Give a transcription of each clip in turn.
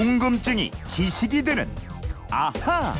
궁금증이 지식이 되는 아하.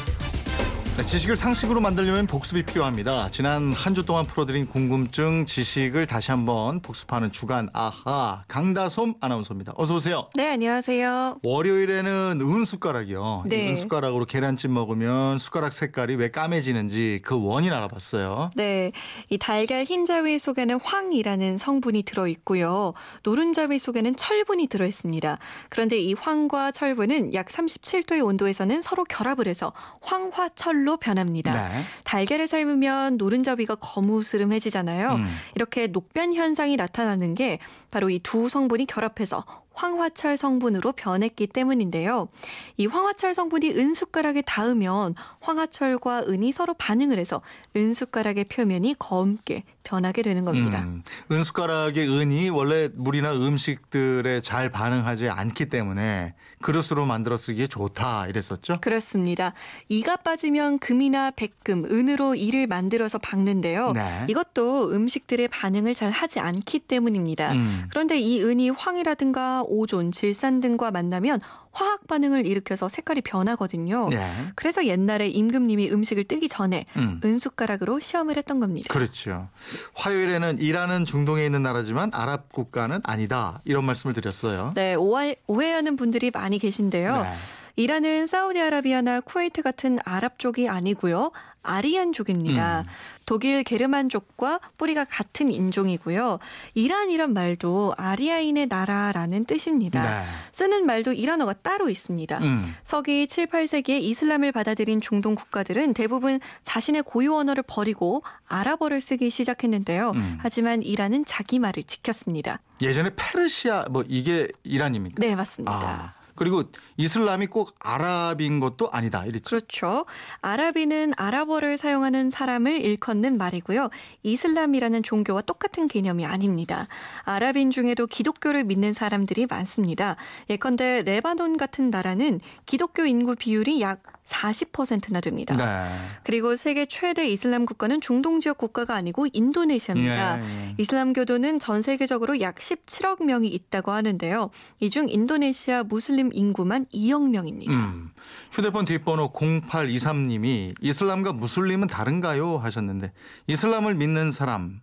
네, 지식을 상식으로 만들려면 복습이 필요합니다. 지난 한 주 동안 풀어드린 궁금증 지식을 다시 한번 복습하는 주간 아하 강다솜 아나운서입니다. 어서 오세요. 네, 안녕하세요. 월요일에는 은숟가락이요. 네. 이 은숟가락으로 계란찜 먹으면 숟가락 색깔이 왜 까매지는지 그 원인 알아봤어요. 네, 이 달걀 흰자위 속에는 황이라는 성분이 들어 있고요. 노른자위 속에는 철분이 들어 있습니다. 그런데 이 황과 철분은 약 37도의 온도에서는 서로 결합을 해서 황화철 로 변합니다. 네. 달걀을 삶으면 노른자위가 거무스름해지잖아요. 음. 이렇게 녹변 현상이 나타나는 게 바로 이 두 성분이 결합해서 황화철 성분으로 변했기 때문인데요. 이 황화철 성분이 은숟가락에 닿으면 황화철과 은이 서로 반응을 해서 은숟가락의 표면이 검게 변하게 되는 겁니다. 음, 은숟가락의 은이 원래 물이나 음식들에 잘 반응하지 않기 때문에 그릇으로 만들어 쓰기에 좋다 이랬었죠. 그렇습니다. 이가 빠지면 금이나 백금, 은으로 이를 만들어서 박는데요. 네. 이것도 음식들의 반응을 잘 하지 않기 때문입니다. 음. 그런데 이 은이 황이라든가 오존, 질산 등과 만나면 화학 반응을 일으켜서 색깔이 변하거든요. 네. 그래서 옛날에 임금님이 음식을 뜨기 전에 음. 은숟가락으로 시험을 했던 겁니다. 그렇죠. 화요일에는 이란은 중동에 있는 나라지만 아랍 국가는 아니다. 이런 말씀을 드렸어요. 네, 오해, 오해하는 분들이 많이 계신데요. 네. 이란은 사우디아라비아나 쿠웨이트 같은 아랍 쪽이 아니고요. 아리안족입니다. 음. 독일 게르만족과 뿌리가 같은 인종이고요. 이란이란 말도 아리아인의 나라라는 뜻입니다. 네. 쓰는 말도 이란어가 따로 있습니다. 음. 서기 7, 8세기에 이슬람을 받아들인 중동 국가들은 대부분 자신의 고유 언어를 버리고 아랍어를 쓰기 시작했는데요. 음. 하지만 이란은 자기 말을 지켰습니다. 예전에 페르시아 뭐 이게 이란입니까? 네, 맞습니다. 아, 그리고 이슬람이 꼭 아랍인 것도 아니다. 이랬죠. 그렇죠. 아랍인은 아랍어를 사용하는 사람을 일컫는 말이고요. 이슬람이라는 종교와 똑같은 개념이 아닙니다. 아랍인 중에도 기독교를 믿는 사람들이 많습니다. 예컨대 레바논 같은 나라는 기독교 인구 비율이 약 40%나 됩니다. 네. 그리고 세계 최대 이슬람 국가는 중동 지역 국가가 아니고 인도네시아입니다. 예, 예. 이슬람교도는 전 세계적으로 약 17억 명이 있다고 하는데요. 이 중 인도네시아 무슬림 인구만 2억 명입니다. 음. 휴대폰 뒷번호 0823님이 이슬람과 무슬림은 다른가요? 하셨는데 이슬람을 믿는 사람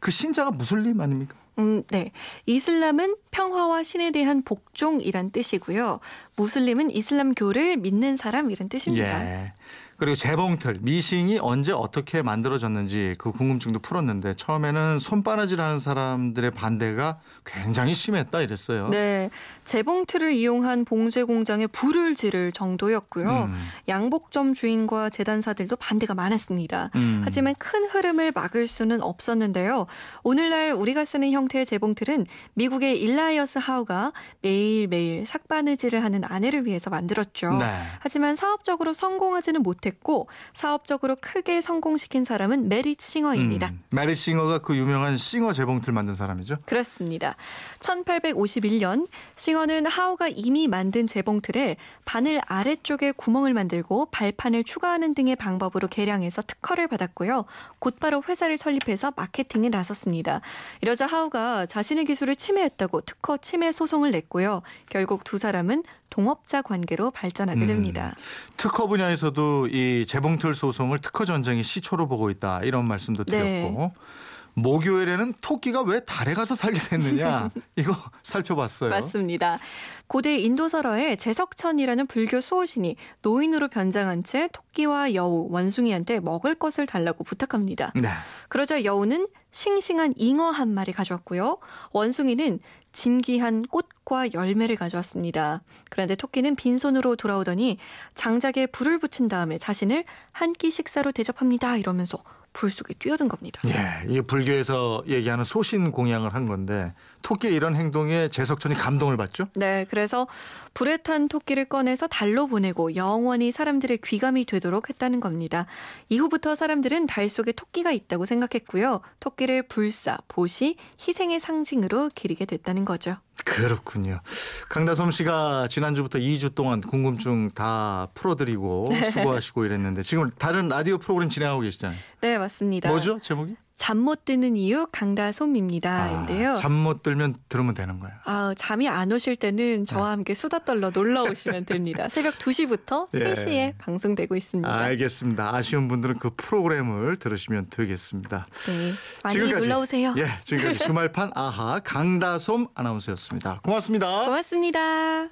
그 신자가 무슬림 아닙니까? 음, 네. 이슬람은 평화와 신에 대한 복종이란 뜻이고요. 무슬림은 이슬람교를 믿는 사람 이란 뜻입니다. 예. 그리고 재봉틀 미싱이 언제 어떻게 만들어졌는지 그 궁금증도 풀었는데 처음에는 손바느질하는 사람들의 반대가 굉장히 심했다 이랬어요. 네. 재봉틀을 이용한 봉제 공장에 불을 지를 정도였고요. 음. 양복점 주인과 재단사들도 반대가 많았습니다. 음. 하지만 큰 흐름을 막을 수는 없었는데요. 오늘날 우리가 쓰는 형태의 재봉틀은 미국의 일라이어스 하우가 매일매일 삯바느질을 하는 아내를 위해서 만들었죠. 네. 하지만 사업적으로 성공하지는 못했 고 사업적으로 크게 성공시킨 사람은 메리 싱어입니다. 음. 메리 싱어가 그 유명한 싱어 재봉틀 만든 사람이죠. 그렇습니다. 1851년 싱어는 하우가 이미 만든 재봉틀에 바늘 아래쪽에 구멍을 만들고 발판을 추가하는 등의 방법으로 개량해서 특허를 받았고요. 곧바로 회사를 설립해서 마케팅에 나섰습니다. 이러자 하우가 자신의 기술을 침해했다고 특허 침해 소송을 냈고요. 결국 두 사람은 동업자 관계로 발전하게 음. 됩니다. 특허 분야에서도 이 재봉틀 소송을 특허 전쟁의 시초로 보고 있다 이런 말씀도 네. 드렸고 목요일에는 토끼가 왜 달에 가서 살게 됐느냐 이거 살펴봤어요. 맞습니다. 고대 인도설화에 제석천이라는 불교 수호신이 노인으로 변장한 채 토끼와 여우, 원숭이한테 먹을 것을 달라고 부탁합니다. 네. 그러자 여우는 싱싱한 잉어 한 마리 가져왔고요. 원숭이는 진귀한 꽃과 열매를 가져왔습니다. 그런데 토끼는 빈손으로 돌아오더니 장작에 불을 붙인 다음에 자신을 한 끼 식사로 대접합니다. 이러면서 불 속에 뛰어든 겁니다. 예, 이 불교에서 얘기하는 소신 공양을 한 건데 토끼의 이런 행동에 제석천이 감동을 받죠. 네, 그래서 불에 탄 토끼를 꺼내서 달로 보내고 영원히 사람들의 귀감이 되도록 했다는 겁니다. 이후부터 사람들은 달 속에 토끼가 있다고 생각했고요. 토끼를 불사, 보시, 희생의 상징으로 기리게 됐다는 거죠. 그렇군요. 강다솜 씨가 지난주부터 2주 동안 궁금증 다 풀어드리고 수고하시고 이랬는데 지금 다른 라디오 프로그램 진행하고 계시잖아요. 네, 맞습니다. 뭐죠 제목이? 잠 못 드는 이유 강다솜입니다인데요. 아, 잠못 들면 들으면 되는 거예요. 아, 잠이 안 오실 때는 저와 함께 수다 떨러 놀러 오시면 됩니다. 새벽 2시부터 예. 3시에 방송되고 있습니다. 알겠습니다. 아쉬운 분들은 그 프로그램을 들으시면 되겠습니다. 네. 많이 놀러 오세요. 예, 지금까지 주말판 아하 강다솜 아나운서였습니다. 고맙습니다. 고맙습니다.